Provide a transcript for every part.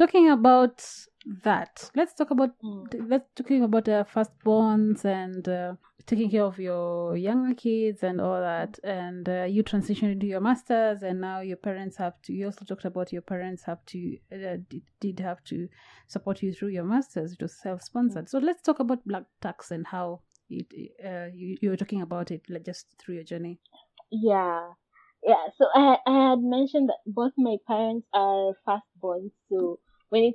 talking about that let's talk about Mm. let's talking about uh, firstborns and uh, taking care of your younger kids and all that and uh, you transitioned into your masters and now your parents have to you also talked about your parents have to uh, did, did have to support you through your masters it was self-sponsored so let's talk about black tax and how it uh, you, you were talking about it like just through your journey Yeah. Yeah. So I, I had mentioned that both my parents are firstborn. So when it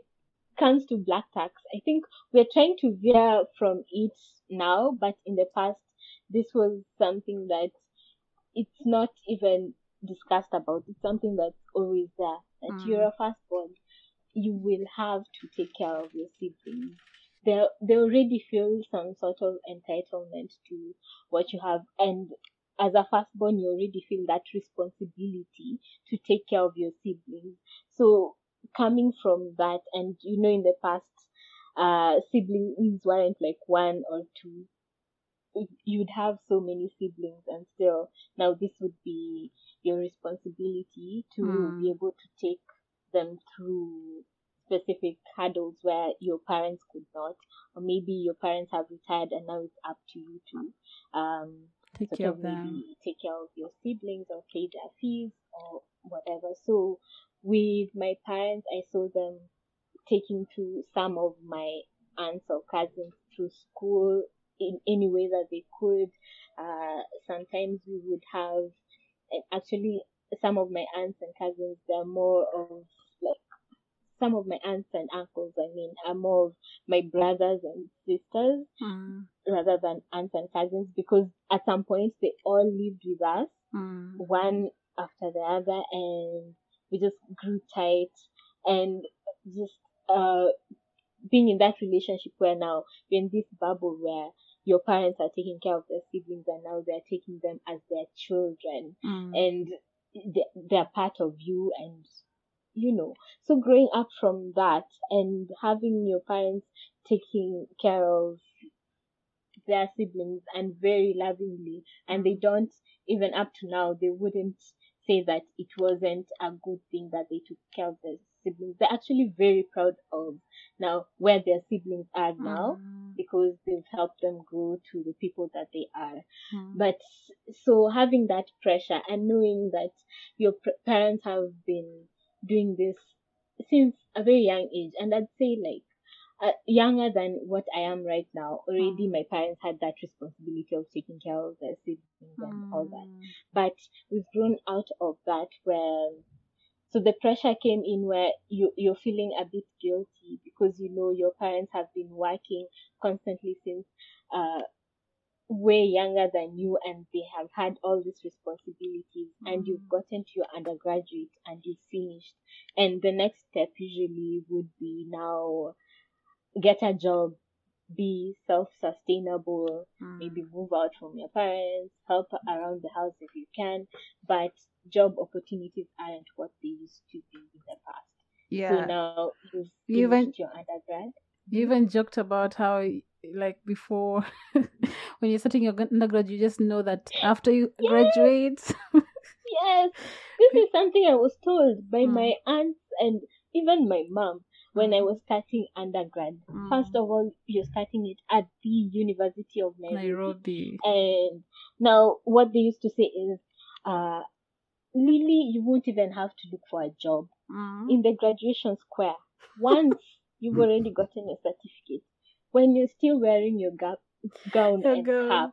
comes to black tax, I think we're trying to veer from it now, but in the past, this was something that it's not even discussed about. It's something that's always there. That Mm. you're a firstborn, you will have to take care of your siblings. They they already feel some sort of entitlement to what you have, and as a firstborn, you already feel that responsibility to take care of your siblings. So coming from that, and you know, in the past, uh, siblings weren't like one or two. You'd have so many siblings, and still now this would be your responsibility to Mm. be able to take them through specific hurdles where your parents could not, or maybe your parents have retired and now it's up to you to um take care of them maybe take care of your siblings or pay their fees or whatever. So with my parents, I saw them taking to some of my aunts or cousins to school in any way that they could. Uh, sometimes we would have, and actually, some of my aunts and cousins, they're more of like, some of my aunts and uncles, I mean, are more of my brothers and sisters Mm, rather than aunts and cousins because at some point they all lived with us, mm, one after the other, and we just grew tight and just uh being in that relationship where now you're in this bubble where your parents are taking care of their siblings and now they're taking them as their children mm. and they- they're part of you and you know so growing up from that and having your parents taking care of their siblings and very lovingly and they don't even up to now they wouldn't say that it wasn't a good thing that they took care of their siblings. They're actually very proud of now where their siblings are now Mm, because they've helped them grow to the people that they are. Mm. but so having that pressure and knowing that your pr- parents have been doing this since a very young age and i'd say like uh, younger than what i am right now already Mm. my parents had that responsibility of taking care of their siblings and all that Mm. but we've grown out of that where so the pressure came in where you you're feeling a bit guilty because you know your parents have been working constantly since uh way younger than you and they have had all these responsibilities and you've Mm. gotten to your undergraduate and you've finished and the next step usually would be now get a job be self-sustainable Mm. maybe move out from your parents, help around the house if you can, but job opportunities aren't what they used to be in the past. yeah So now you've You finished even- your undergrad. You even joked about how, like, before when you're starting your undergrad, you just know that after you Yes. graduate, Yes, this is something I was told by Mm. my aunts and even my mom when I Mm. was starting undergrad. Mm. First of all, you're starting it at the University of Nairobi. Nairobi. And now what they used to say is, uh, Lily, you won't even have to look for a job. Mm. in the graduation square. Once you've already gotten your certificate, when you're still wearing your ga- gown Your and gown. cap,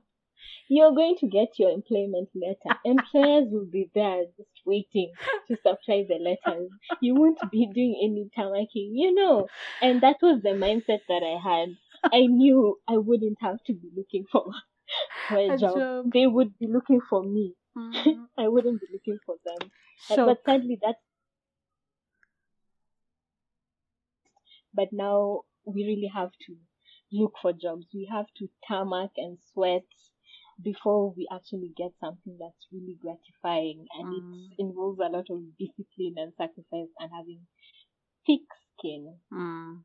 You're going to get your employment letter. Employers will be there just waiting to supply the letters. You won't be doing any tamaking, you know. And that was the mindset that I had. I knew I wouldn't have to be looking for, for a, A job. job. They would be looking for me. Mm. I wouldn't be looking for them. Shock. But sadly, that's. But now we really have to look for jobs. We have to tarmac and sweat before we actually get something that's really gratifying, and Mm. it involves a lot of discipline and sacrifice and having thick skin. Mm.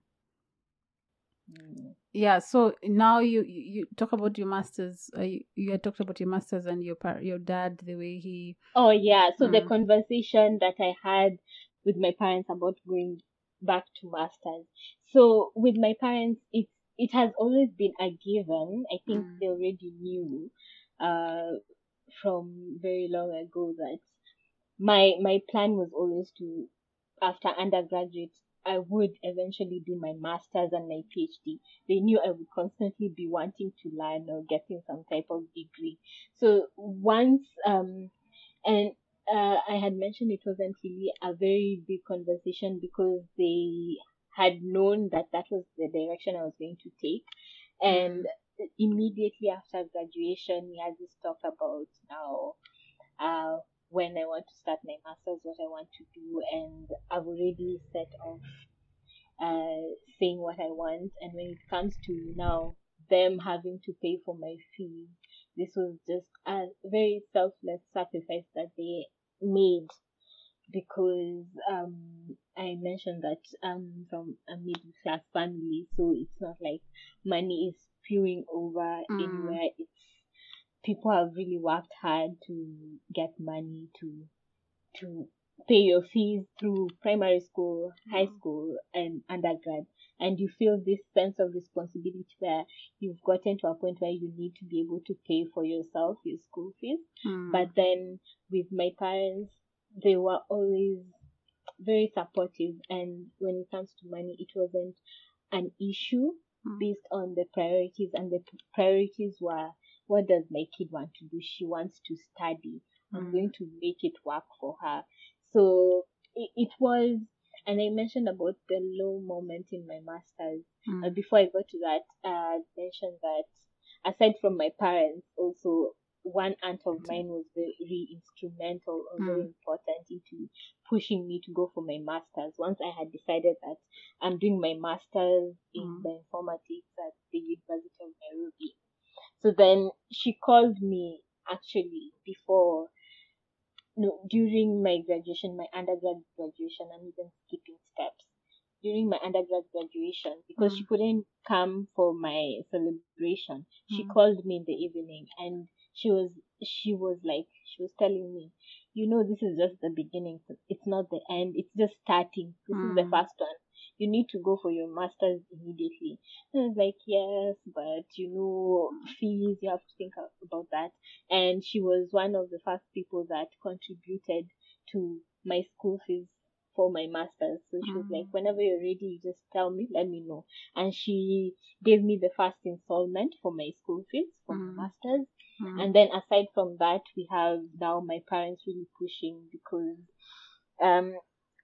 Mm. Yeah. So now you you, you talk about your masters. Uh, you, you had talked about your masters and your par- your dad, the way he. Oh yeah, so the Mm. conversation that I had with my parents about going back to masters. So with my parents, it's it has always been a given. I think Mm. they already knew uh from very long ago that my my plan was always to after undergraduate I would eventually do my masters and my PhD. They knew I would constantly be wanting to learn or getting some type of degree. So once um and uh, I had mentioned it wasn't really a very big conversation because they had known that that was the direction I was going to take. And immediately after graduation, we had this talk about now uh, when I want to start my master's, what I want to do, and I've already set off uh, saying what I want. And when it comes to now them having to pay for my fees, this was just a very selfless sacrifice that they made because um I mentioned that I'm from a middle class family, so it's not like money is spewing over Mm. anywhere. It's people have really worked hard to get money to to pay your fees through primary school, high Mm. school, and undergrad. And you feel this sense of responsibility where you've gotten to a point where you need to be able to pay for yourself, your school fees. Mm. But then with my parents, they were always very supportive. And when it comes to money, it wasn't an issue Mm. based on the priorities. And the priorities were what does my kid want to do? She wants to study. I'm Mm. going to make it work for her. So it, it was, and I mentioned about the low moment in my master's. Mm. Uh, before I got to that, uh, I mentioned that aside from my parents, also one aunt of mine was very instrumental or very Mm. important into pushing me to go for my master's. Once I had decided that I'm doing my master's in Mm. bioinformatics at the University of Nairobi. So then she called me actually before no during my graduation, my undergrad graduation, I'm even skipping steps. During my undergrad graduation, because she couldn't come for my celebration, she Mm. called me in the evening and she was she was like she was telling me, you know, this is just the beginning. It's not the end. It's just starting. This is the Mm. first one. You need to go for your masters immediately. And I was like, yes, but you know, fees, you have to think about that. And she was one of the first people that contributed to my school fees for my masters. So she was Mm. like, whenever you're ready, you just tell me, let me know. And she gave me the first installment for my school fees for Mm. my masters. Mm. And then aside from that, we have now my parents really pushing because um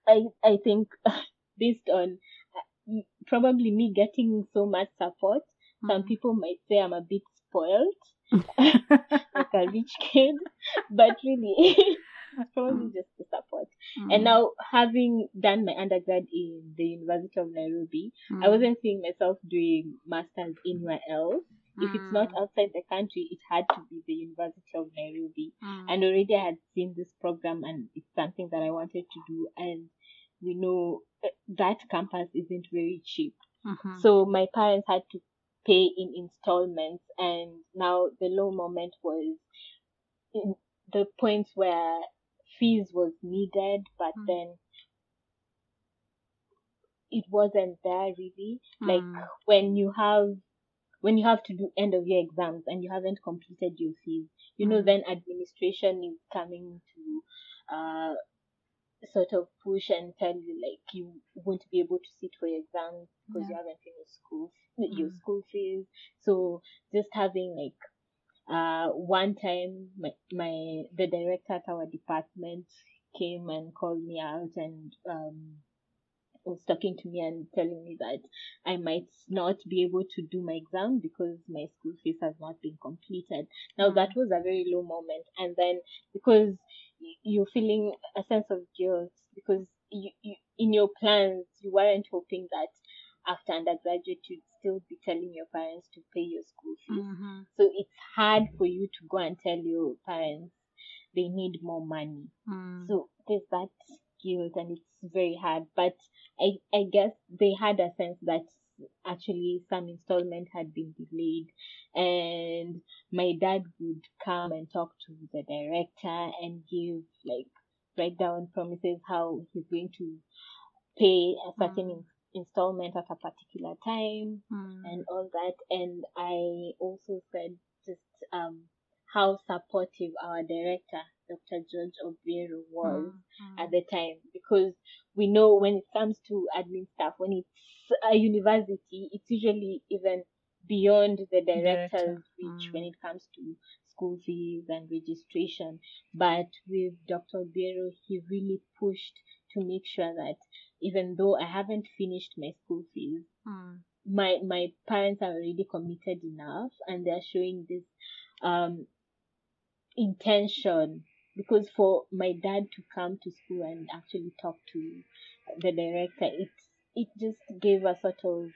I I think based on uh, probably me getting so much support, some Mm. people might say I'm a bit spoiled, like a rich kid, but really it's probably just the support. And Mm. now having done my undergrad in the University of Nairobi, I Mm. wasn't seeing myself doing masters anywhere else. If it's not Mm. outside the country, it had to be the University of Nairobi. Mm. And already I had seen this program and it's something that I wanted to do. And we know uh, that campus isn't very cheap. Mhm. So my parents had to pay in installments. And now the low moment was in the points where fees was needed, but Mm. then it wasn't there really. Like Mm. when you have when you have to do end of year exams and you haven't completed your fees, you know, Mm. then administration is coming to uh sort of push and tell you like you won't be able to sit for your exams because you haven't finished school your Mm. school fees. So just having like Uh, one time, my, my the director at our department came and called me out and um, was talking to me and telling me that I might not be able to do my exam because my school fees has not been completed. Now that was a very low moment, and then because you're feeling a sense of guilt because you, you in your plans you weren't hoping that after undergraduate you'd still be telling your parents to pay your school fees. Mm-hmm. So it's hard for you to go and tell your parents they need more money. Mm. So there's that guilt and it's very hard. But I I guess they had a sense that actually some installment had been delayed and my dad would come and talk to the director and give like write down promises how he's going to pay a certain Mm. installment at a particular time Mm. and all that. And I also said just um how supportive our director, Dr. George Obiero, was Mm. at the time because we know when it comes to admin staff, when it's a university, it's usually even beyond the director's Director, reach mm. when it comes to school fees and registration. But with Dr. Obiero, he really pushed to make sure that even though I haven't finished my school fees, Mm. my my parents are already committed enough and they're showing this um intention because for my dad to come to school and actually talk to the director it it just gave a sort of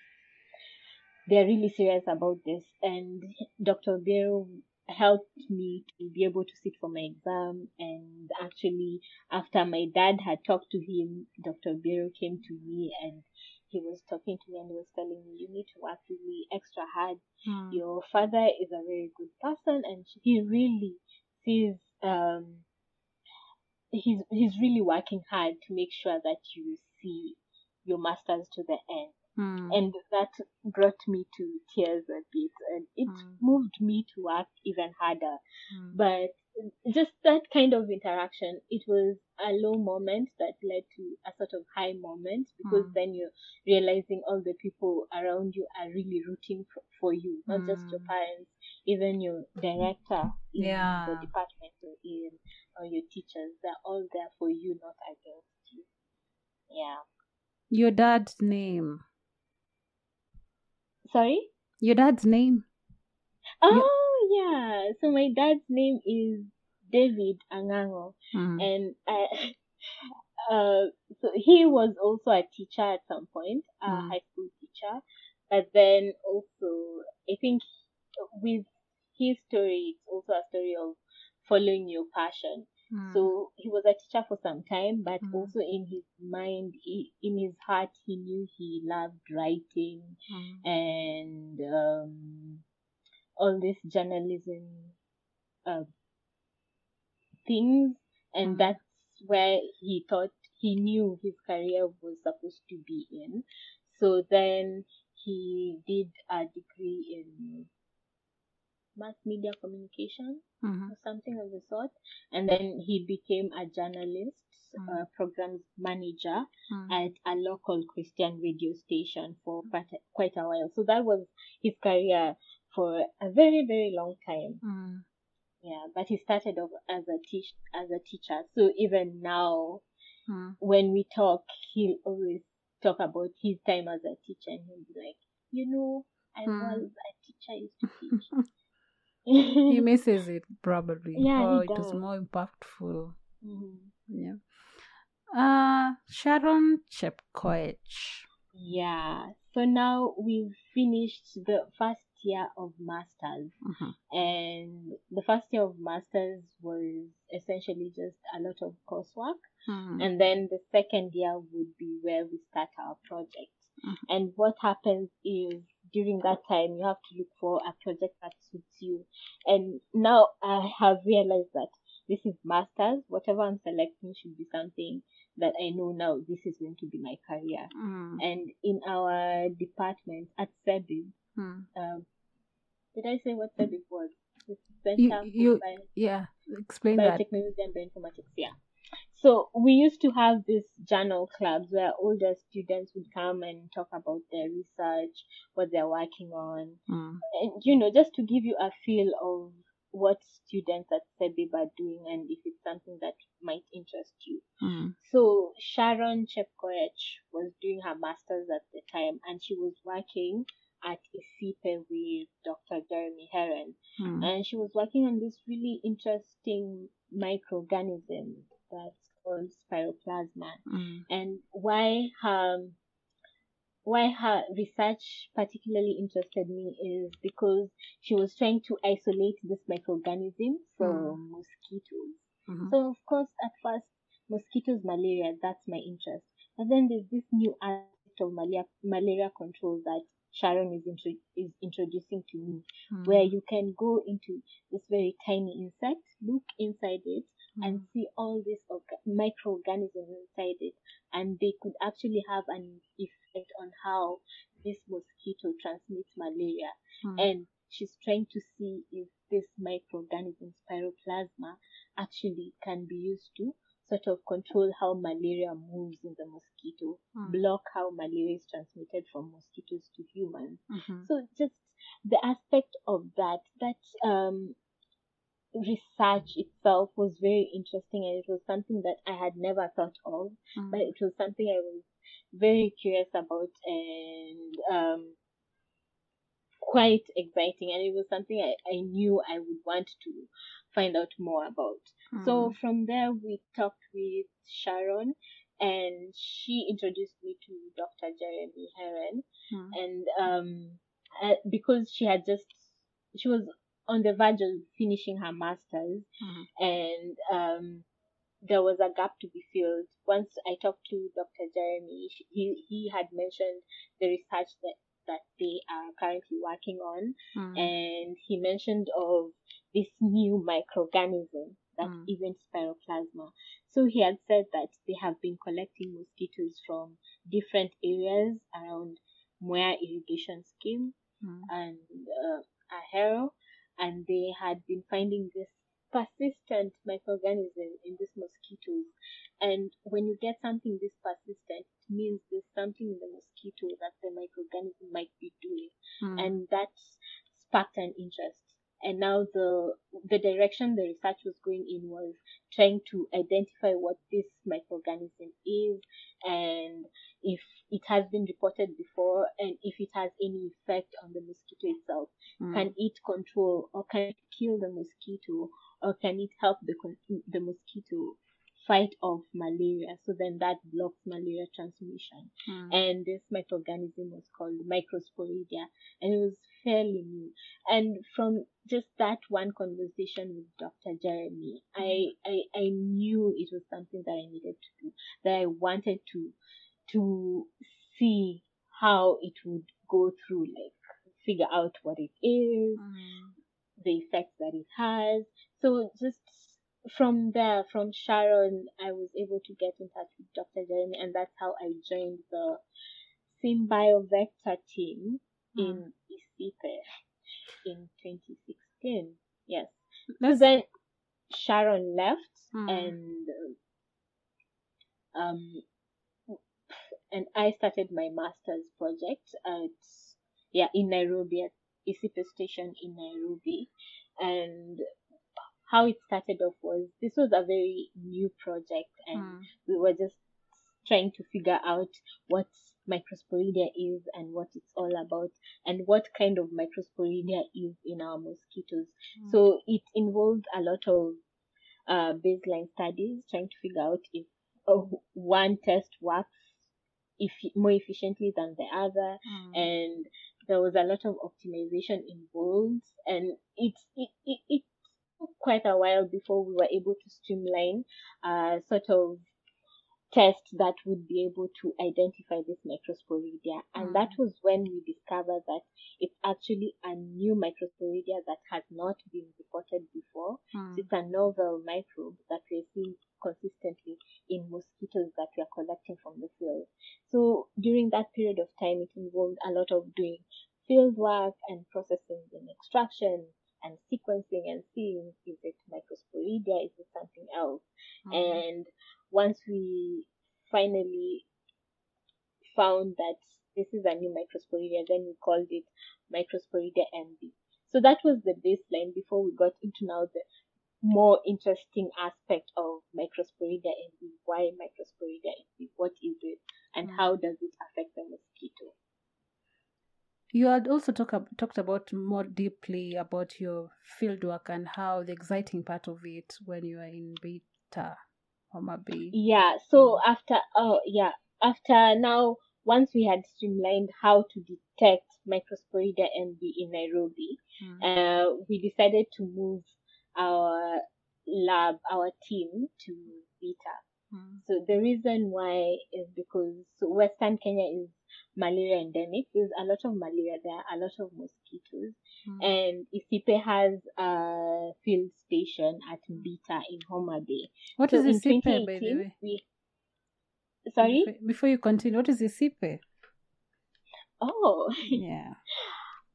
they're really serious about this. And dr Obiero helped me to be able to sit for my exam. And actually after my dad had talked to him dr Obiero came to me and he was talking to me and he was telling me you need to work really extra hard. Mm. your father is a very good person and he really sees um he's he's really working hard to make sure that you see your masters to the end Mm. and that brought me to tears a bit and it Mm. moved me to work even harder Mm. but just that kind of interaction it was a low moment that led to a sort of high moment because Mm. then you're realizing all the people around you are really rooting for, for you not just your Mm. parents even your director in the department you're in or your teachers they're all there for you not against you yeah Your dad's name. sorry Your dad's name. Oh yeah so my dad's name is david Ang'ang'o Mm. and I, uh, so he was also a teacher at some point, a Mm. high school teacher, but then also I think with his story, it's also a story of following your passion. Mm. So he was a teacher for some time, but Mm. also in his mind, he, in his heart, he knew he loved writing Mm. and um, all this journalism uh, things, and Mm. that's where he thought he knew his career was supposed to be in. So then he did a degree in mass media communication Mhm. or something of the sort, and then he became a journalist, Mm. uh, programs manager Mm. at a local Christian radio station for quite a, quite a while. So that was his career for a very very long time. Mm. Yeah, but he started off as a teach as a teacher. So even now, Mm. when we talk, he'll always talk about his time as a teacher, and he'll be like, you know, I Hmm. was a teacher, used to teach. he misses it probably. Yeah, it was more impactful. Mhm. Yeah. Uh Sharon Chepkoech. Yeah. So now we've finished the first year of masters. Mhm. and the first year of masters was essentially just a lot of coursework Mm. and then the second year would be where we start our project Mhm. and what happens is during that time you have to look for a project that suits you and now i have realized that this is masters whatever i'm selecting should be something that i know now this is going to be my career Mm. and in our department at CEBIB Mm. um, did I say what CEBIB was? The You- Center you- for Bio- Yeah, explain that. Biotechnology and Bioinformatics. Yeah. So we used to have these journal clubs where older students would come and talk about their research, what they're working on, Mm. and you know, just to give you a feel of what students at CEBIB are doing and if it's something that might interest you. Mm. So Sharon Chepkoech was doing her master's at the time and she was working at ICIPE with Dr. Jeremy Herren. Mm. And she was working on this really interesting microorganism that's called spiroplasma. Mm. And why her why her research particularly interested me is because she was trying to isolate this microorganism from mosquitoes. Mhm. So of course, at first, mosquitoes, malaria, that's my interest. But then there's this new aspect of malaria, malaria control that Sharon is, intro- is introducing to me, Mm. where you can go into this very tiny insect, look inside it, and Mm. see all these orga- microorganisms inside it, and they could actually have an effect on how this mosquito transmits malaria Mm. and she's trying to see if this microorganism spiroplasma actually can be used to sort of control how malaria moves in the mosquito, Mm. block how malaria is transmitted from mosquitoes to humans. Mhm. So just the aspect of that, that um, research itself was very interesting and it was something that I had never thought of Mm. but it was something I was very curious about and um, quite exciting. And it was something I, I knew I would want to find out more about. So Mm. from there, we talked with Sharon, and she introduced me to Dr. Jeremy Herren. Mm. And um, uh, because she had just, she was on the verge of finishing her master's, Mhm. and um, there was a gap to be filled. Once I talked to Dr. Jeremy, he he had mentioned the research that that they are currently working on, Mm. and he mentioned of this new microorganism that Mm. isn't spiroplasma. So he had said that they have been collecting mosquitoes from different areas around Mwea irrigation scheme Mm. and uh, Ahero, and they had been finding this persistent microorganism in these mosquitoes. And when you get something this persistent, it means there's something in the mosquito that the microorganism might be doing, Mm. and that sparked an interest. And now the the direction the research was going in was trying to identify what this microorganism is and if it has been reported before and if it has any effect on the mosquito itself. Mm. Can it control or can it kill the mosquito or can it help the the mosquito fight off malaria? So then that blocks malaria transmission. Mm. And this microorganism was called Microsporidia, and it was fairly new. And from just that one conversation with Dr. Jeremy, I, I I knew it was something that I needed to do. That I wanted to to see how it would go through, like figure out what it is, Mm. the effects that it has. So just from there, from Sharon, I was able to get in touch with Dr. Jeremy, and that's how I joined the SymBioVector team in ICIPE in 2016. Yes. Let's then Sharon left, Mm. and um, and I started my master's project at yeah in Nairobi at ICIPE station in Nairobi, and how it started off was this was a very new project, and Mm. we were just trying to figure out what microsporidia is and what it's all about and what kind of microsporidia is in our mosquitoes. Mm. So it involved a lot of uh, baseline studies trying to figure out if oh, one test works if more efficiently than the other Mm. and there was a lot of optimization involved and it it, it, it took quite a while before we were able to streamline uh sort of test that would be able to identify this microsporidia and Mm. that was when we discovered that it's actually a new microsporidia that has not been reported before Mm. it's a novel microbe that we're seeing consistently in mosquitoes that we are collecting from the field. So during that period of time, it involved a lot of doing field work and processing and extraction and sequencing and seeing is it microsporidia, is it something else. Mm. And once we finally found that this is a new microsporidia, then we called it Microsporidia MB. So that was the baseline before we got into now the more interesting aspect of Microsporidia MB. Why Microsporidia MB? What is it? And how does it affect the? You had also talk, talked about more deeply about your fieldwork and how the exciting part of it when you are in Mbita, Homa Bay. Yeah. So after, oh yeah, after now, once we had streamlined how to detect Microsporidia MB in Nairobi, Mm. uh, we decided to move our lab, our team to Mbita. Mm. So the reason why is because Western Kenya is malaria endemic. There's a lot of malaria there, are a lot of mosquitoes, Mm. and ICIPE has a field station at Mbita in Homa Bay. What so is ICIPE, by the way? we sorry. Before, before you continue, what is ICIPE? Oh, Yeah.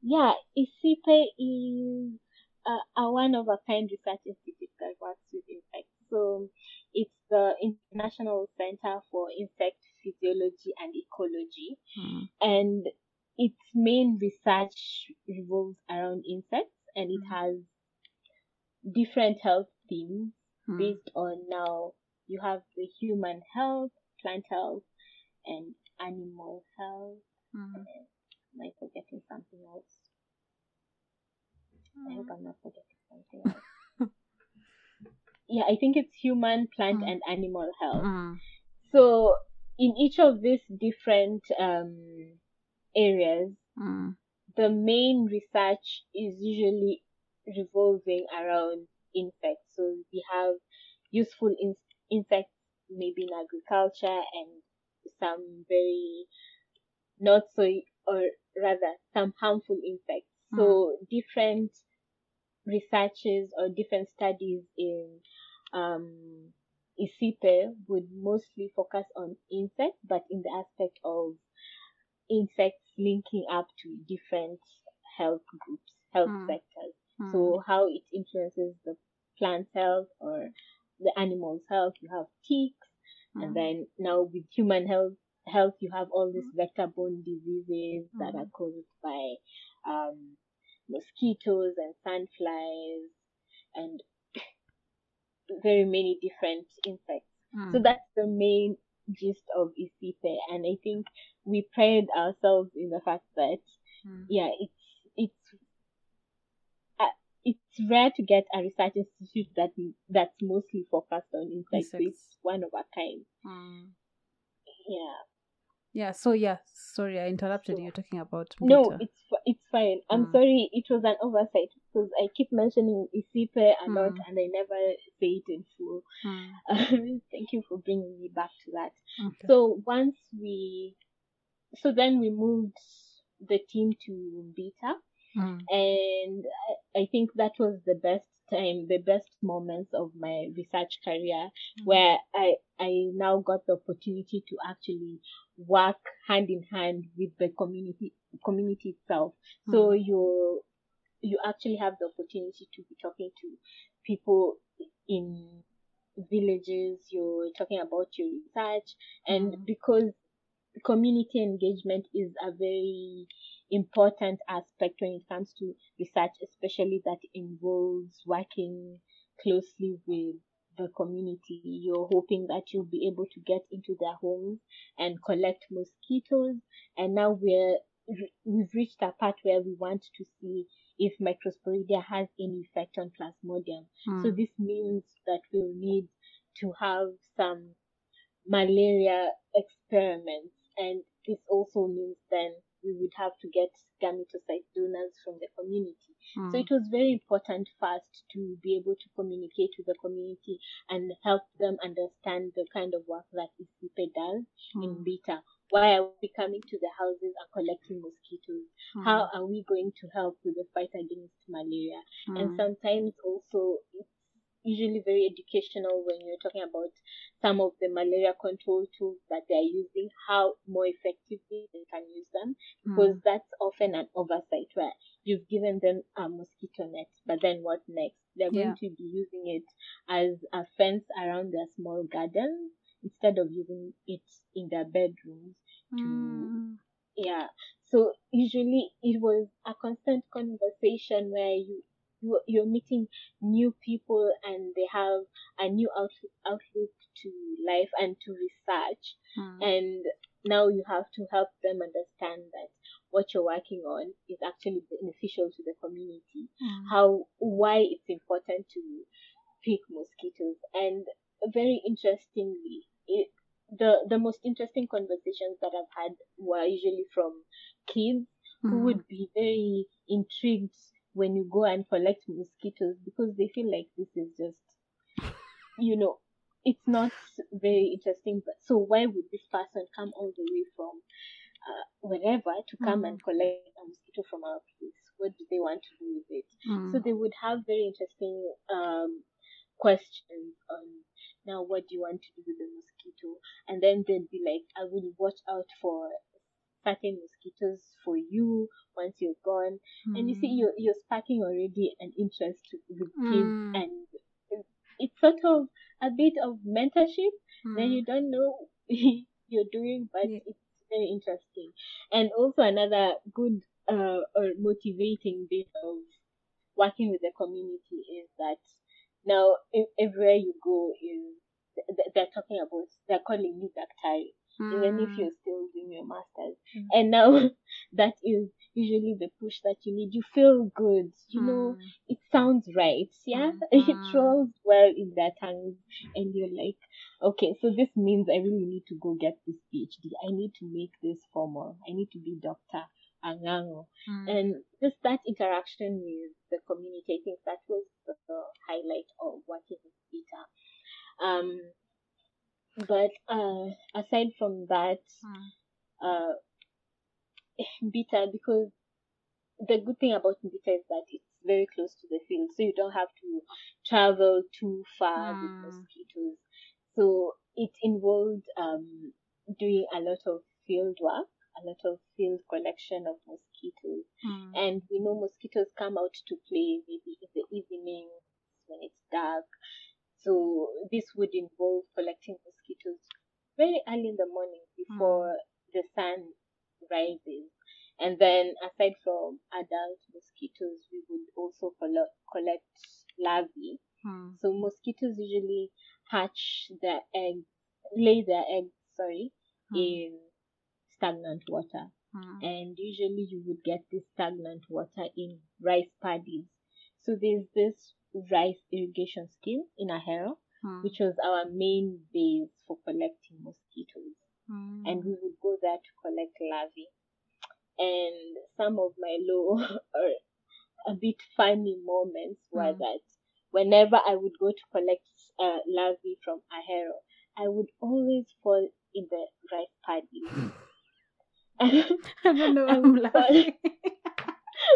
yeah. ICIPE is a, a one of a kind research institute that works with insects. So it's the International Center for Insect Physiology and Ecology, Mm. and its main research revolves around insects, and it Mhm. has different health themes Mm. based on now you have the human health, plant health, and animal health. Mm. Am I forgetting something else? I Mm. hope I'm not forgetting something else. Yeah, I think it's human, plant, Mm. and animal health. Mm. So in each of these different um, areas, Mm. the main research is usually revolving around insects. So we have useful in- insects maybe in agriculture and some very not so, or rather some harmful insects. So different researches or different studies in um, ICIPE would mostly focus on insects, but in the aspect of insects linking up to different health groups, health Mm. sectors. Mm. So how it influences the plant health or the animal's health. You have ticks, Mm. and then now with human health, health you have all these vector-borne diseases that are Mhm. caused by um, mosquitoes and sandflies and very many different insects. Mm. So that's the main gist of ICIPE, and I think we pride ourselves in the fact that Mm. yeah, it's it's uh, it's rare to get a research institute that that's mostly focused on insects. It's one of a kind. Mm. Yeah. Yeah, so yeah, sorry, I interrupted So- you talking about No, Mbita. it's fi- it's fine. I'm Mm. sorry. It was an oversight because I keep mentioning ICIPE a lot Mm. and I never say it in full. Mm. Thank you for bringing me back to that. Okay. So once we, so then we moved the team to Mbita, Mm. and I, I think that was the best time, the best moments of my research career, Mm. where I I now got the opportunity to actually work hand in hand with the community community itself. So Mm. you you actually have the opportunity to be talking to people in villages. You're talking about your research, and Mm. because community engagement is a very important aspect when it comes to research, especially that involves working closely with the community. You're hoping that you'll be able to get into their homes and collect mosquitoes. And now we're we've reached a part where we want to see if Microsporidia has any effect on Plasmodium. So Mm. this means that we'll need to have some malaria experiments, and this also means then we would have to get gametocyte donors from the community. So Mm. it was very important first to be able to communicate with the community and help them understand the kind of work that ICIPE does in Mm. Mbita. Why are we coming to the houses and collecting mosquitoes? Mm. How are we going to help with the fight against malaria? and Mm. sometimes also it's usually very educational when you're talking about some of the malaria control tools that they are using, how more effectively can use them, because Mm. that's often an oversight where you've given them a mosquito net, but then what next? They're Yeah. going to be using it as a fence around their small gardens instead of using it in their bedrooms Mm. yeah So usually it was a constant conversation where you, you you're meeting new people and they have a new outlook, outlook to life and to research. Mm. And now you have to help them understand that what you're working on is actually beneficial to the community. Mm. How, why it's important to pick mosquitoes. And very interestingly, it, the, the most interesting conversations that I've had were usually from kids who Mm. would be very intrigued when you go and collect mosquitoes because they feel like this is just, you know, it's not very interesting. But so why would this person come all the way from uh, wherever to come Mm. and collect a mosquito from our place? What do they want to do with it? Mm. So they would have very interesting um, questions on now what do you want to do with the mosquito, and then they'd be like, I will watch out for certain mosquitoes for you once you're gone. And you see, Mm. you're you're sparking already an interest with kids, Mm. and it's sort of a bit of mentorship that Mm. you don't know you're doing, but Yeah. it's very interesting. And also another good uh, or motivating bit of working with the community is that now everywhere you go is they're talking about they're calling you daktari even if Mm. you're still your masters Mm. and now that is usually the push that you need you feel good you know Mm. it sounds right yeah Mm. it rolls well in their tongues and you're like okay so this means i really need to go get this phd i need to make this formal i need to be Ang'ang'o Mm. and just that interaction with the community i think that was the, the highlight of working with Peter. um but uh aside from that Mm. Uh Mbita because the good thing about Mbita is that it's very close to the field, so you don't have to travel too far with Mm. mosquitoes. So it involved um, doing a lot of field work, a lot of field collection of mosquitoes. Mm. And we know mosquitoes come out to play maybe in the evening when it's dark. So this would involve collecting mosquitoes very early in the morning before the sun rises. And then aside from adult mosquitoes, we would also collect, collect larvae. Mm. So mosquitoes usually hatch their eggs, lay their eggs, sorry, Mm. in stagnant water Mm. and usually you would get this stagnant water in rice paddies. So there's this rice irrigation scheme in Ahero, Mm. which was our main base for collecting mosquitoes. Mm. And we would go there to collect larvae. And some of my low or a bit funny moments were Mm. that whenever I would go to collect uh, larvae from Ahero, I would always fall in the rice paddies. I don't know. I'm laughing.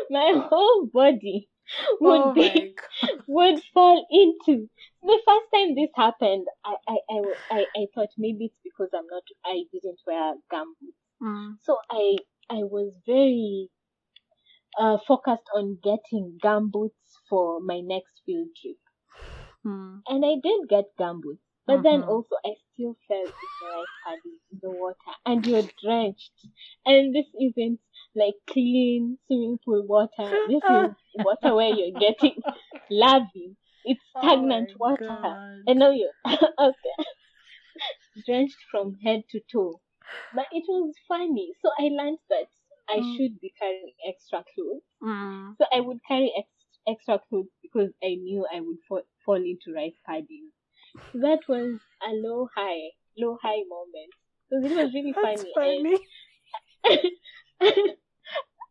my whole body would oh be would fall into. The first time this happened, I, I, I, I, I thought maybe it's because I'm not, I didn't wear gumboots. Mm. So I, I was very uh, focused on getting gumboots for my next field trip. Mm. And I did get gumboots. But then Mhm. also I still fell in the rice paddy in the water and you're drenched. And this isn't like clean swimming pool water. This is water where you're getting larvae. It's stagnant Oh water. God. And now you're out there drenched from head to toe. But it was funny. So I learned that I Mm. should be carrying extra clothes. Mm. So I would carry ex- extra clothes because I knew I would fall, fall into rice paddies. So that was a low high, low high moment. So it was really That's funny. funny.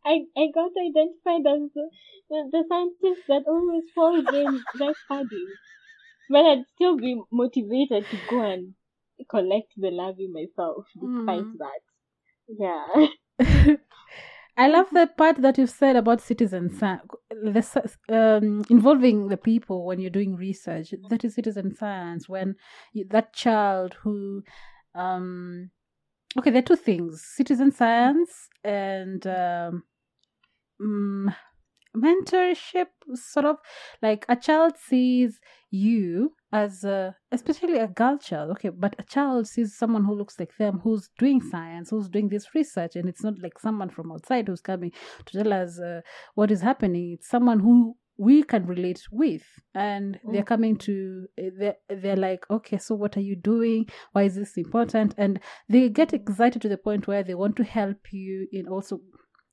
I, I got identified as the, the, the scientist that always falls in rice paddies. But I'd still be motivated to go and collect the larvae myself despite Mm. that. Yeah. I love the part that you said about citizen science, the, um, involving the people when you're doing research. That is citizen science. When you, that child who, um, okay, there are two things: citizen science and um, mm, mentorship sort of like a child sees you as a especially a girl child okay but a child sees someone who looks like them who's doing science who's doing this research and it's not like someone from outside who's coming to tell us uh, what is happening. It's someone who we can relate with and they're Mm. coming to they're, they're like okay so what are you doing? Why is this important? And they get excited to the point where they want to help you in also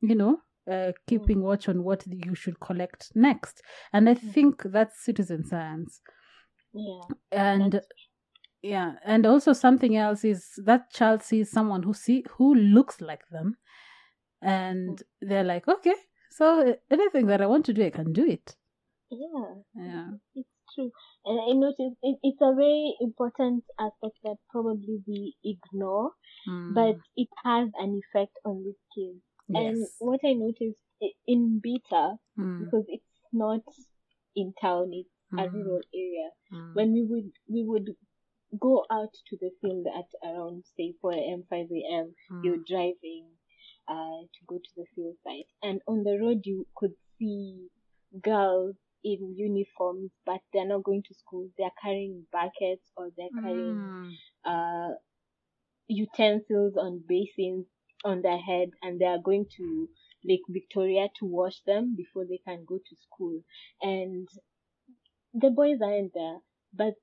you know uh, keeping watch on what you should collect next and i think that's citizen science Yeah. and yeah and also something else is that child sees someone who see who looks like them and they're like okay so anything that i want to do i can do it Yeah. yeah It's true. And I noticed it, it's a very important aspect that probably we ignore, Mm. but it has an effect on these kids. And what I noticed in Mbita, Mm, because it's not in town, it's a Mm. rural area, mm, when we would we would go out to the field at around say 4 a.m 5 a.m mm, you're driving uh, to go to the field site. And on the road you could see girls in uniforms but they're not going to school. They're carrying buckets or they're carrying mm, uh, utensils on basins on their head and they are going to Lake Victoria to wash them before they can go to school. And the boys aren't there, but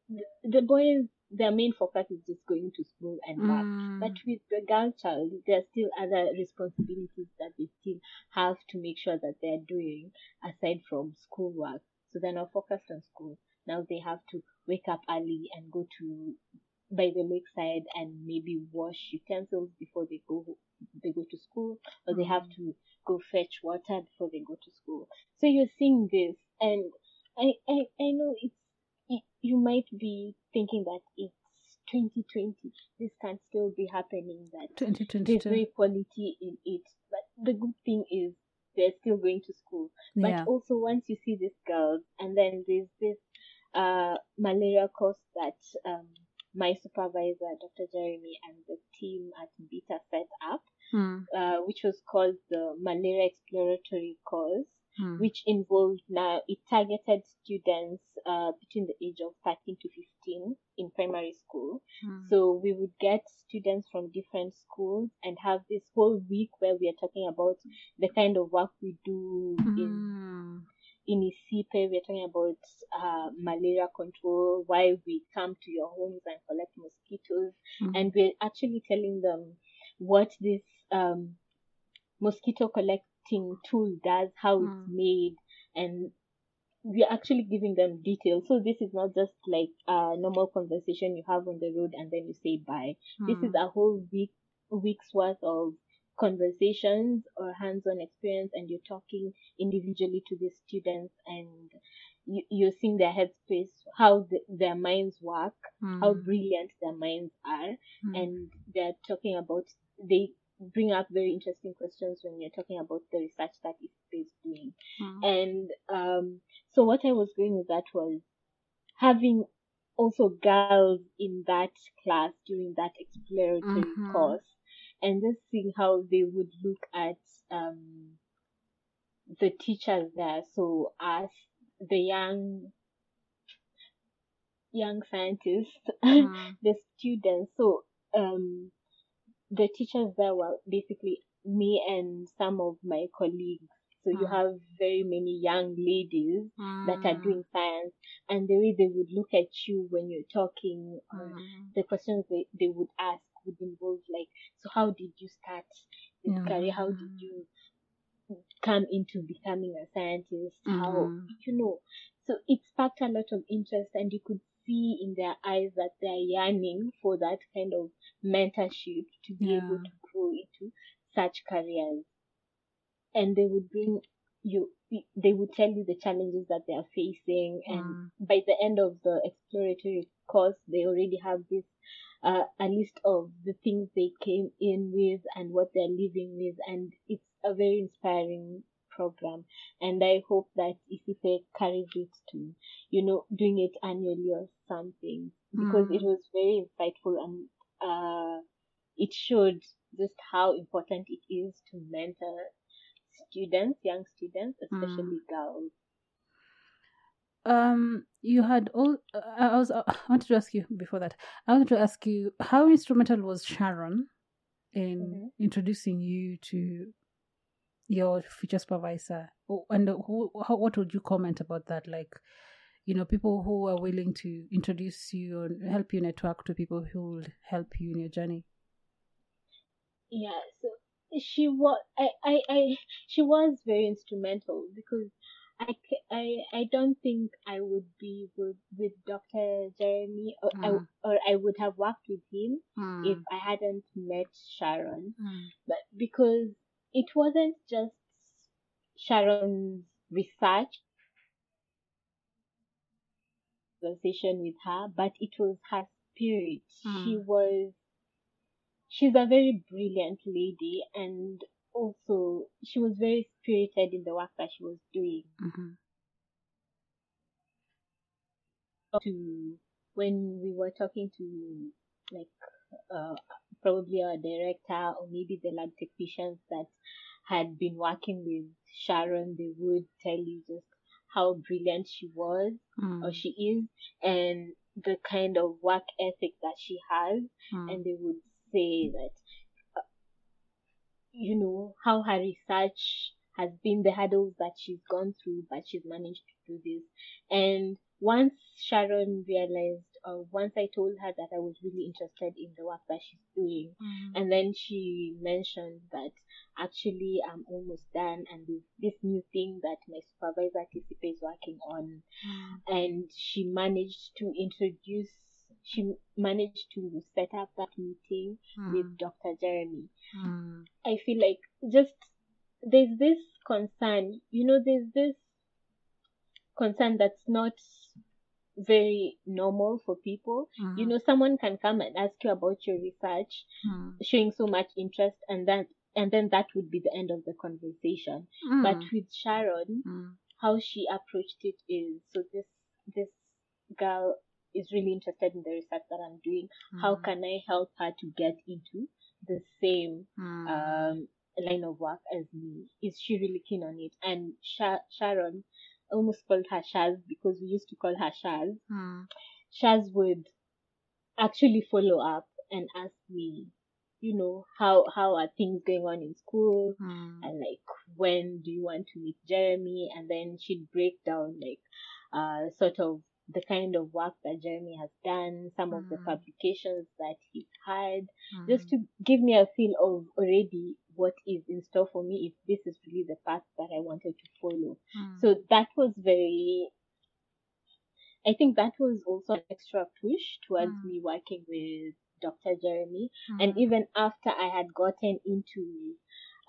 the, boys, their main focus is just going to school and back. mm, But with the girl child, there are still other responsibilities that they still have to make sure that they're doing aside from schoolwork. So they're not focused on school. Now they have to wake up early and go to by the lakeside and maybe wash utensils before they go they go to school, or they have to go fetch water before they go to school. So you're seeing this, and I I, I know it's it, you might be thinking that it's 2020. This can still be happening. That there's 2022 no equality in it. But the good thing is they're still going to school. But yeah also once you see these girls, and then there's this uh malaria course that um my supervisor, Dr. Jeremy, and the team at Mbita set up, Mm, uh, which was called the Malaria Exploratory Course, mm, which involved now it targeted students uh, between the age of 13 to 15 in primary school. mm, So we would get students from different schools and have this whole week where we are talking about the kind of work we do in mm, in ICIPE. We're talking about uh, malaria control, why we come to your homes and collect mosquitoes, mm, and we're actually telling them what this um, mosquito collecting tool does, how it's Mm. made, and we're actually giving them details. So this is not just like a normal conversation you have on the road and then you say bye. This is mm, a whole week week's worth of conversations or hands-on experience, and you're talking individually to the students, and you, you're seeing their headspace, how the, their minds work, how mm, brilliant their minds are, mm, and they're talking about they bring up very interesting questions when you're talking about the research that is doing. mm, And um, so what I was going with that was having also girls in that class during that exploratory Mhm. course and just seeing how they would look at um, the teachers there. So us, the young young scientists, mm, the students. So um, the teachers there were basically me and some of my colleagues. So you Mm. have very many young ladies that are mm, doing science and the way they would look at you when you're talking or mm, the questions they, they would ask would involve like so how did you start this career how did Mhm. you come into becoming a scientist how Mhm. you know so it sparked a lot of interest and you could see in their eyes that they're yearning for that kind of mentorship to be able to grow into such careers and they would bring you they would tell you the challenges that they are facing and Mm. by the end of the exploratory course they already have this uh, a list of the things they came in with and what they're living with and it's a very inspiring program and i hope that ICIPE carries it to you know doing it annually or something because it Mm. was very insightful and uh, it showed just how important it is to mentor students, young students, especially girls. Um, you had all. Uh, I was. Uh, I wanted to ask you before that. I wanted to ask you how instrumental was Sharon in Mhm. introducing you to your future supervisor, Oh, and who, how, what would you comment about that? Like, you know, people who are willing to introduce you and help you network to people who will help you in your journey. Yeah, so she was. I, I, I. She was very instrumental because I, I, I don't think I would be with, with Dr. Jeremy, or I, Mm. or I would have worked with him if Mm. I hadn't met Sharon. Mm. but because it wasn't just Sharon's research conversation with her, but it was her spirit. She Mm. was, she's a very brilliant lady and also she was very spirited in the work that she was doing. Mhm. To when we were talking to like uh, probably our director or maybe the lab technicians that had been working with Sharon, they would tell you just how brilliant she was Mm. or she is and the kind of work ethic that she has Mm. and they would say that you know how her research has been the hurdles that she's gone through but she's managed to do this and once sharon realized or once i told her that i was really interested in the work that she's doing Mm. and then she mentioned that actually i'm almost done and there's this new thing that my supervisor TCP is working on Mm. and she managed to introduce she managed to set up that meeting with Mm. dr jeremy Mm. i feel like just there's this concern you know there's this concern that's not very normal for people you Mhm. know someone can come and ask you about your research Mm. showing so much interest and then and then that would be the end of the conversation but Mm. with sharon Mm. how she approached it is so this this girl is really interested in the research that I'm doing. How Mm. can I help her to get into the same Mm. um line of work as me? Is she really keen on it? And Sha- Sharon I almost called her Shaz because we used to call her Shaz. Mm. Shaz would actually follow up and ask me, you know, how how are things going on in school? Mm. and like when do you want to meet Jeremy and then she'd break down like uh sort of the kind of work that Jeremy has done, some of the Mm. publications that he's had, Mm. just to give me a feel of already what is in store for me if this is really the path that I wanted to follow. Mm. So that was very I think that was also an extra push towards Mm. me working with Dr. Jeremy Mm. and even after I had gotten into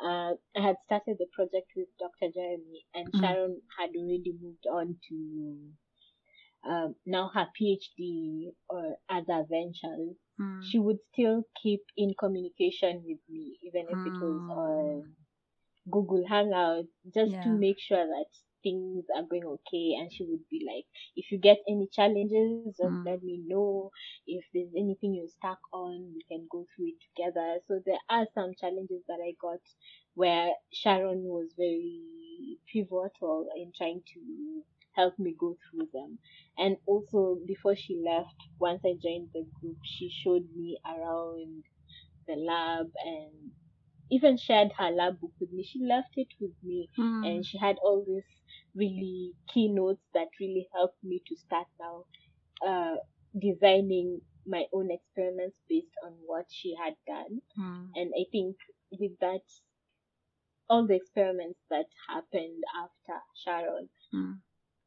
uh, I had started the project with Dr. Jeremy and. Sharon had already moved on to um, now her PhD or other ventures. Mm. She would still keep in communication with me, even if it was Mm. on Google Hangout, just to make sure that things are going okay. And she would be like, if you get any challenges, just Mm. let me know. If there's anything you're stuck on, we can go through it together. So there are some challenges that I got where Sharon was very pivotal in trying to help me go through them. And also before she left, once I joined the group, she showed me around the lab and even shared her lab book with me. She left it with me Mm. and she had all these really keynotes that really helped me to start now uh, designing my own experiments based on what she had done. Mm. And I think with that, all the experiments that happened after Sharon, Mm.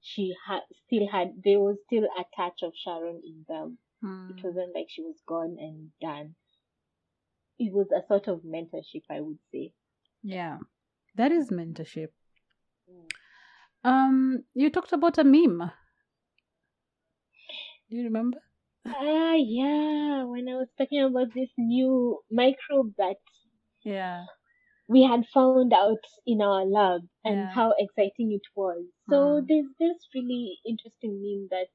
She had still had there was still a touch of Sharon in them. Mm. It wasn't like she was gone and done. It was a sort of mentorship, I would say. Yeah, that is mentorship. Mm. Um, you talked about a meme. Do you remember? Ah, yeah. When I was talking about this new microbe that Yeah. We had found out in our lab and Yeah. how exciting it was. So Mm. there's this really interesting meme that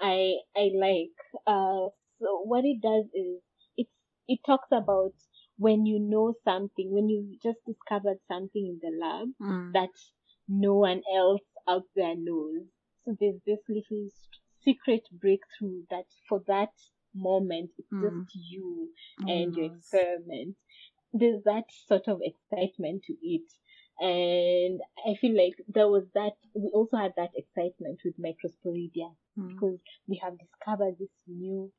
I I like. Uh, so what it does is it it talks about when you know something, when you just discovered something in the lab Mm. that no one else out there knows. So there's this little secret breakthrough that for that moment, it's Mm. just you and your Yes. experiment. There's that sort of excitement to it. And I feel like there was that, we also had that excitement with Microsporidia Mm. because we have discovered this new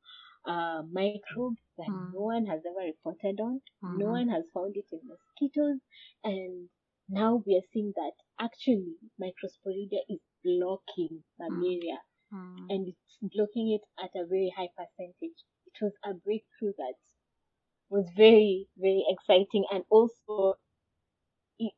uh, microbe that Mm. no one has ever reported on. Mhm. No one has found it in mosquitoes. And now we are seeing that actually Microsporidia is blocking malaria Mm. and it's blocking it at a very high percentage. It was a breakthrough that was very, very exciting and also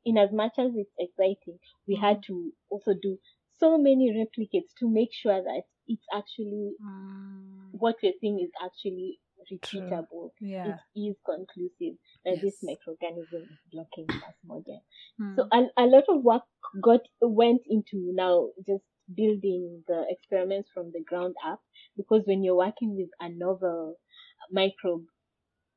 in as much as it's exciting, we had to also do so many replicates to make sure that it's actually Mm. what we're seeing is actually repeatable. Yeah. It is conclusive that this microorganism is blocking plasmodium. Mm. So a, a lot of work got went into now just building the experiments from the ground up because when you're working with a novel microbe,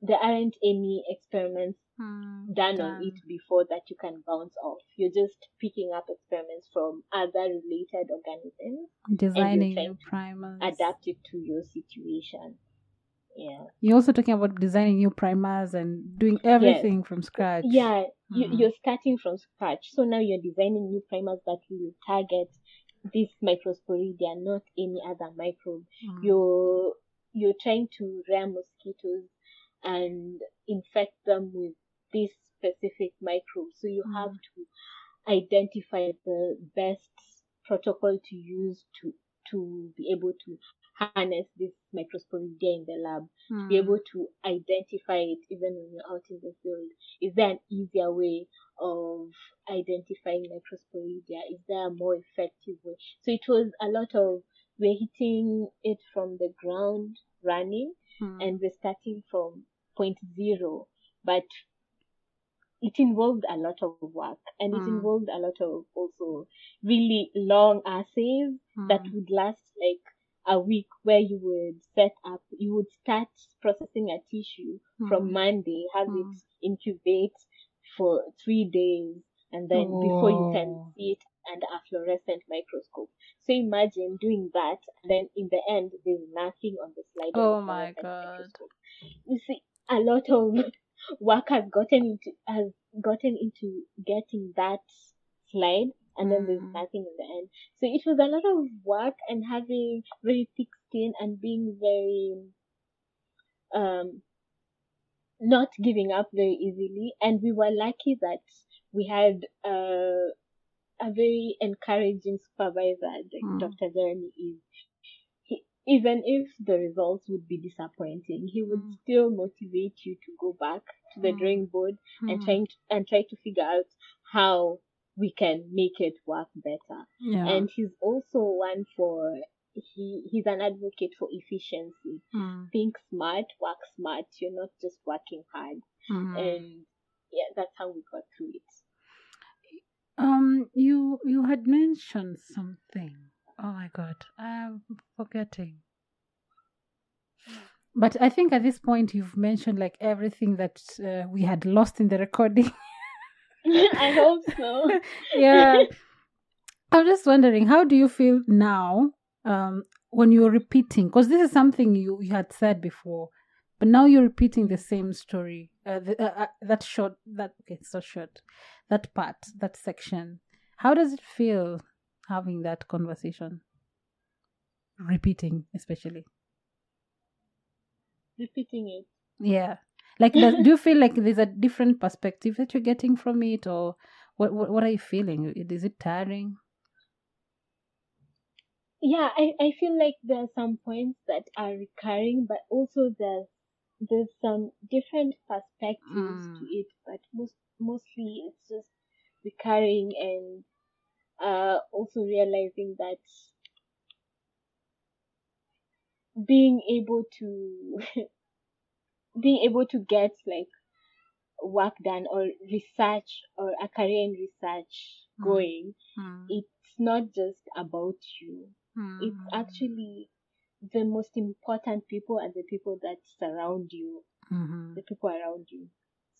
there aren't any experiments Mm. done on it before that you can bounce off. You're just picking up experiments from other related organisms, Designing trying new primers. adapt it to your situation. Yeah. You're also talking about designing new primers and doing everything from scratch. Yeah, you, Mhm. you're starting from scratch. So now you're designing new primers that will target this microsporidia, not any other microbe. Mm. You're you're trying to rear mosquitoes and infect them with this specific microbe. So you have Mm. to identify the best protocol to use to to be able to harness this microsporidia in the lab Mm. be able to identify it even when you're out in the field? Is there an easier way of identifying microsporidia? Is there a more effective way? So it was a lot of we're hitting it from the ground running Mm. and we're starting from point zero, but it involved a lot of work and it Mm. involved a lot of also really long assays that Mm. would last like a week where you would set up, you would start processing a tissue from Mm. Monday, have Mm. it incubate for three days, and then before you can see it under a fluorescent microscope. So imagine doing that, and then in the end, there's nothing on the slide. Oh my God. microscope. You see, a lot of work has gotten into has gotten into getting that slide and then there's Mm. nothing in the end. So it was a lot of work and having very thick skin and being very um not giving up very easily and we were lucky that we had uh, a very encouraging supervisor like Mm. Dr. Jeremy is he, even if the results would be disappointing, he would Mm. still motivate you to go back to the Mm. drawing board and Mm. trying to, and try to figure out how we can make it work better. yeah. And he's also one for he he's an advocate for efficiency. Mm. Think smart, work smart. You're not just working hard. Mm. And yeah, that's how we got through it. Um, you you had mentioned something. Oh my god, I'm forgetting. But I think at this point you've mentioned like everything that uh, we had lost in the recording. I hope so. yeah. I'm just wondering, how do you feel now um, when you're repeating? Because this is something you, you had said before, but now you're repeating the same story. Uh, the, uh, uh, that short, that okay, so short, that part, that section. How does it feel having that conversation? Repeating, especially. Repeating it. Yeah. Like, does, do you feel like there's a different perspective that you're getting from it, or what? What, what are you feeling? Is it tiring? yeah I, I feel like there are some points that are recurring but also there's there's some different perspectives Mm. to it but most mostly it's just recurring and uh also realizing that being able to being able to get like work done or research or a career in research Mm. going Mm. it's not just about you it's Mm. actually the most important people and the people that surround you, Mhm. the people around you.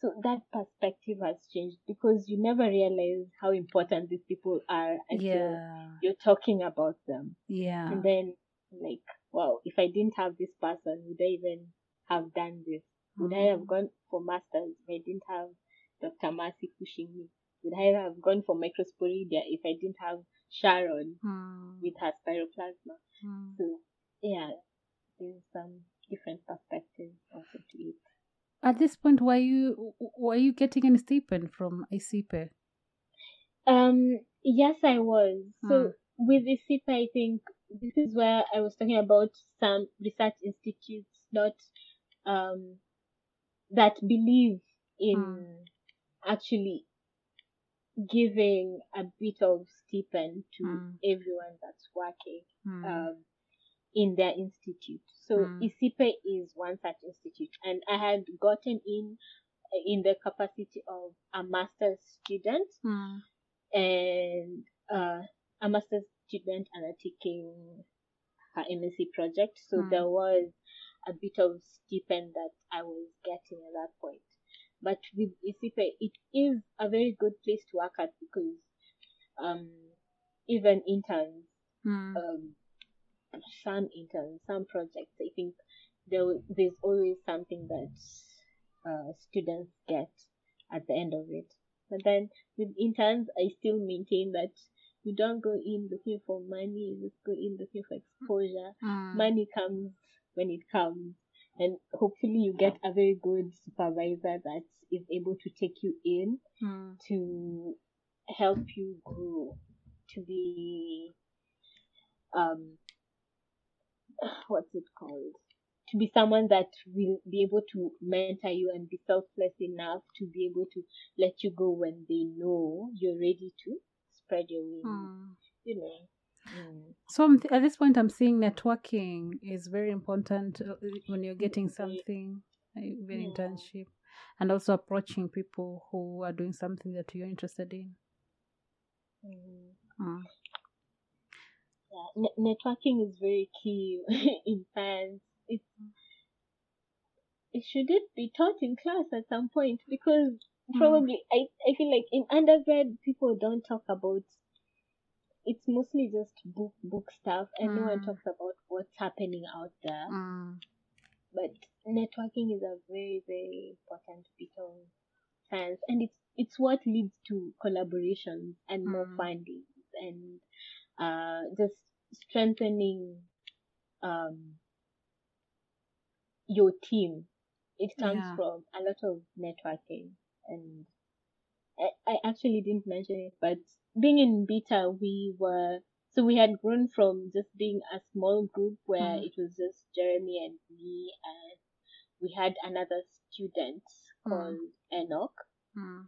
So that perspective has changed because you never realize how important these people are until Yeah. you're talking about them. Yeah. And then, like, wow, if I didn't have this person, would I even have done this? Would I have Mm. gone for masters if I didn't have Dr. Mercy pushing me? Would I have gone for microsporidia if I didn't have Sharon Mm. with her spiroplasma? Mm. So, yeah, there's some different perspectives also to it. At this point, were you were you getting any stipend from ICIPE? Um, yes, I was. So Mm. with ICIPE, I think this is where I was talking about some research institutes not um that believe in Mm. actually giving a bit of stipend to Mm. everyone that's working Mm. um, in their institute. So Mm. ICIPE is one such institute, and I had gotten in in the capacity of a master's student Mm. and uh, a master's student undertaking her MSc project. So Mm. there was a bit of stipend that I was getting at that point. But with ICIPE, it is a very good place to work at because um, even interns, Mm. um, some interns, some projects, I think there there's always something that uh, students get at the end of it. But then with interns, I still maintain that you don't go in looking for money, you just go in looking for exposure. Mm. Money comes when it comes, and hopefully you get a very good supervisor that is able to take you in Mm. to help you grow to be um what's it called to be someone that will be able to mentor you and be selfless enough to be able to let you go when they know you're ready to spread your wings Mm. you know Mm. So I'm th- at this point, I'm seeing networking is very important uh, when you're getting something, uh, even Yeah. internship, and also approaching people who are doing something that you're interested in. Mm. Mm. Yeah, ne- networking is very key in science. It's it should it be taught in class at some point because Mm. probably I, I feel like in undergrad people don't talk about it's mostly just book book stuff and no one Mm. talks about what's happening out there. Mm. But networking is a very, very important bit of science and it's it's what leads to collaborations and more Mm. funding and uh just strengthening um your team. It comes Yeah. from a lot of networking and I, I actually didn't mention it, but being in Mbita we were so we had grown from just being a small group where Mm. it was just Jeremy and me and we had another student Mm. called Enoch. Mm.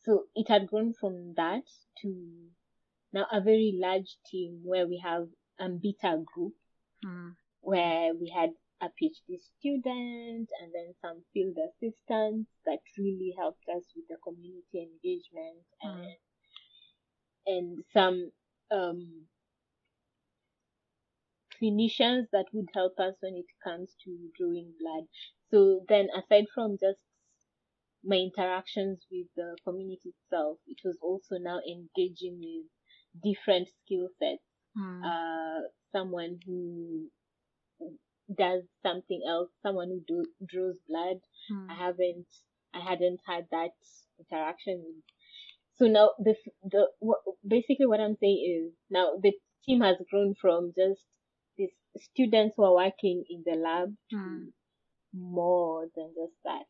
So it had grown from that to now a very large team where we have a Mbita group Mm. where we had a PhD student and then some field assistants that really helped us with the community engagement and Mm. and some um, clinicians that would help us when it comes to drawing blood. So then aside from just my interactions with the community itself, it was also now engaging with different skill sets Mm. uh, someone who does something else, someone who do, draws blood. I Mm. haven't, I hadn't had that interaction. with. So now the the what, basically what I'm saying is now the team has grown from just these students who are working in the lab to Mm. more than just that.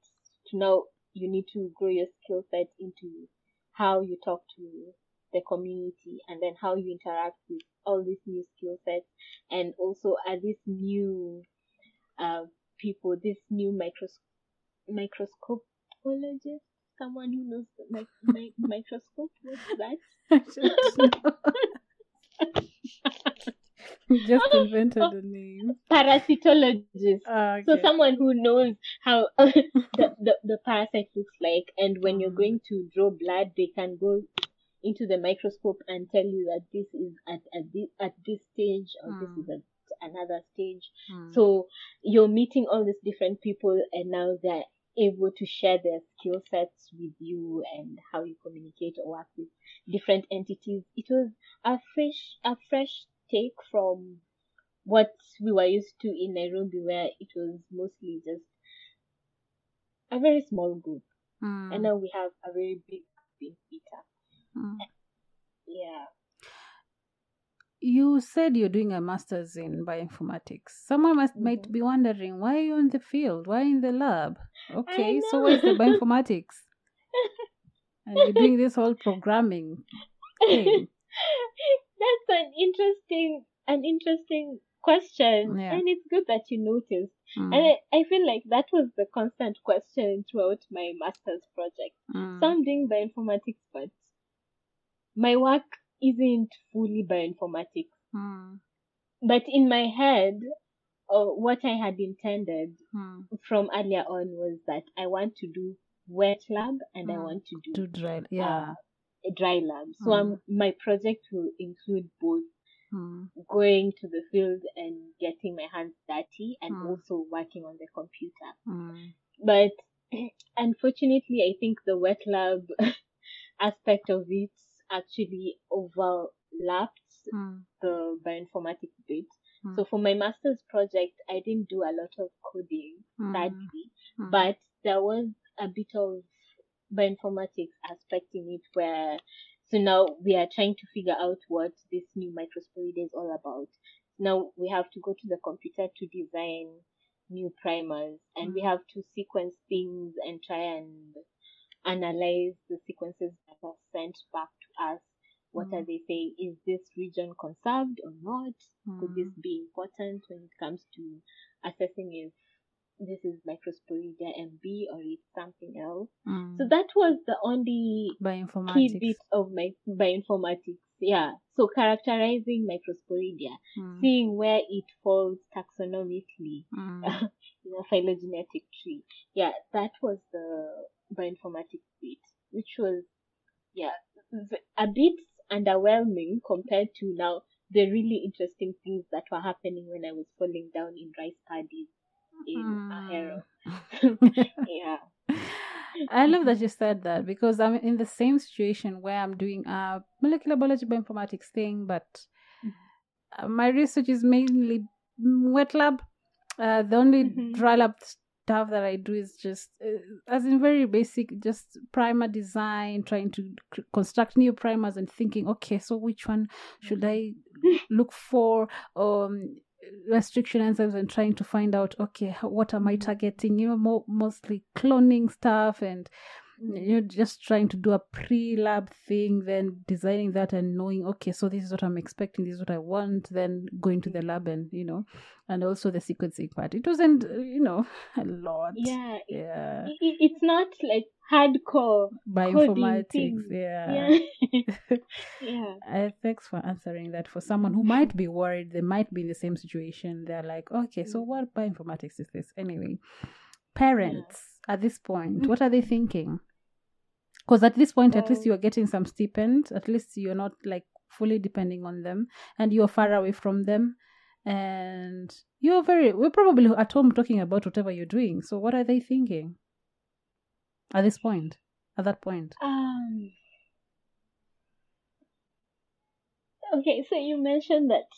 To now you need to grow your skill set into how you talk to the community and then how you interact with all these new skill sets and also are these new uh, people, this new micros- microscopologist, someone who knows the mic- mi- microscope, what's that? Just invented a name. Parasitologist. Ah, So someone who knows how the, the, the parasite looks like and when you're Mm. going to draw blood they can go into the microscope and tell you that this is at at this, at this stage or this Mm. is at another stage. Mm. So you're meeting all these different people and now they're able to share their skill sets with you and how you communicate or work with different entities. It was a fresh, a fresh take from what we were used to in Nairobi, where it was mostly just a very small group, Mm. and now we have a very big in Mbita. Mm. Yeah. You said you're doing a master's in bioinformatics. Someone must might Mhm. be wondering why are you in the field? Why in the lab? Okay, so where's the bioinformatics? and you're doing this whole programming thing. That's an interesting, an interesting question, Yeah. and it's good that you noticed. Mm, And I, I feel like that was the constant question throughout my master's project. mm, So I'm doing bioinformatics, but my work isn't fully bioinformatics. mm, But in my head, uh, what I had intended mm. from earlier on was that I want to do wet lab and I Mm. want to do Do dry, yeah. a dry lab. So I'm, my project will include both Mm, going to the field and getting my hands dirty and Mm. also working on the computer. mm, But unfortunately, I think the wet lab aspect of it actually overlapped mm, the bioinformatics bit. Mm. So for my master's project, I didn't do a lot of coding, mm, sadly, mm. but there was a bit of bioinformatics aspect in it where so now we are trying to figure out what this new microsporidia is all about. Now we have to go to the computer to design new primers and we Mm. have to sequence things and try and analyze the sequences that are sent back us. What are Mm. they saying? Is this region conserved or not? Could this Mm. be important when it comes to assessing if this is microsporidia MB or it's something else? Mm. So that was the only key bit of my bioinformatics. Yeah. So characterizing microsporidia, Mm, seeing where it falls taxonomically mm, in a phylogenetic tree. Yeah, that was the bioinformatics bit, which was, yeah, a bit underwhelming compared to now the really interesting things that were happening when I was falling down in rice paddies in Mm. Ahero. yeah. I love that you said that because I'm in the same situation where I'm doing a molecular biology bioinformatics thing, but uh, my research is mainly wet lab. Uh, the only Mhm. dry lab stuff that I do is just, uh, as in very basic, just primer design, trying to c- construct new primers and thinking, okay, so which one should I look for? Um, restriction enzymes and trying to find out okay what am i Mhm. targeting you know more, mostly cloning stuff and you're just trying to do a pre-lab thing then designing that and knowing okay so this is what i'm expecting this is what i want then going to the lab and you know and also the sequencing part it wasn't uh, you know a lot Yeah. yeah it- it's not like hardcore bioinformatics yeah Yeah. yeah. Uh, thanks for answering that. For someone who might be worried, they might be in the same situation. They're like, okay, so Mm. what bioinformatics is this anyway? Parents at this point, what are they thinking? Because at this point, at least you are getting some stipend. At least you're not like fully depending on them, and you're far away from them. And you're very, we're probably at home talking about whatever you're doing. So, what are they thinking at this point? At that point, Um. Okay, so you mentioned that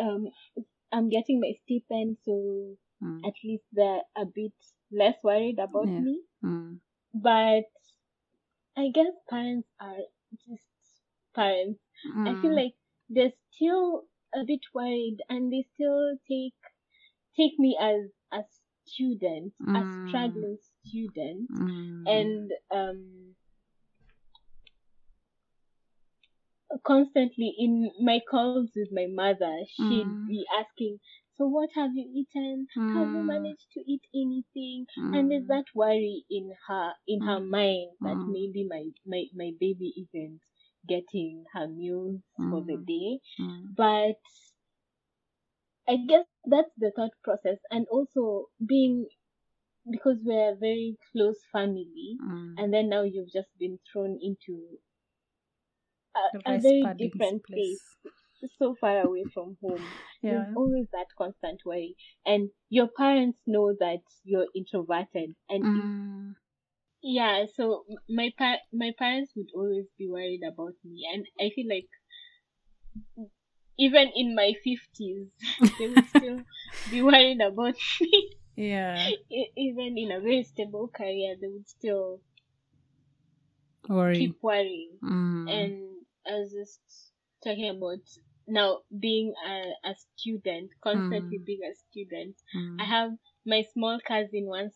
um I'm getting my stipend, so Mm, at least they're a bit less worried about Yeah. me. mm, But I guess parents are just parents. I feel mm, like they're still a bit worried, and they still take take me as a student, a Mm. struggling student, mm, and um constantly in my calls with my mother she'd Mm. be asking so what have you eaten have you Mm. managed to eat anything and there's mm, that worry in her in her Mm. mind that Mm. maybe my, my my baby isn't getting her meals for the Mm. day mm, but i guess that's the thought process and also being because we're a very close family mm. and then now you've just been thrown into a, a very different place. So far away from home. Yeah. There's always that constant worry. And your parents know that you're introverted. And if- Mm. yeah, so my pa- my parents would always be worried about me. And I feel like even in my 50s, they would still be worried about me. Yeah. Even in a very stable career, they would still Worry. keep worrying. Mm. And I was just talking about now being a, a student, constantly Mm. being a student. Mm. I have my small cousin once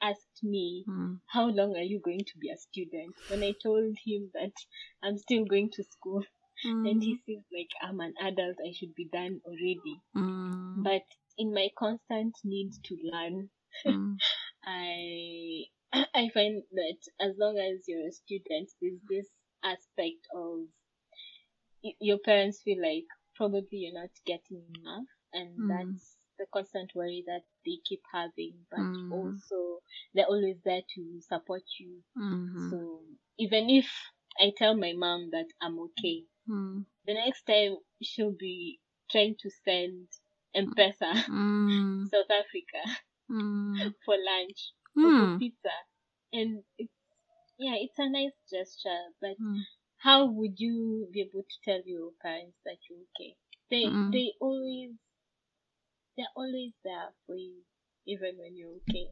asked me, Mm. How long are you going to be a student? When I told him that I'm still going to school, and he says, like, I'm an adult, I should be done already. Mm. But in my constant need to learn, Mm. I I find that as long as you're a student, there's this aspect of y- your parents feel like probably you're not getting enough, and Mm. that's the constant worry that they keep having. But Mm. also, they're always there to support you. Mhm. So even if I tell my mom that I'm okay, Mm. the next time she'll be trying to send M-Pesa Mm. South Africa Mm. for lunch or for pizza. And it's yeah, it's a nice gesture, but Mm. How would you be able to tell your parents that you're okay? They Mm. they always they're always there for you even when you're okay.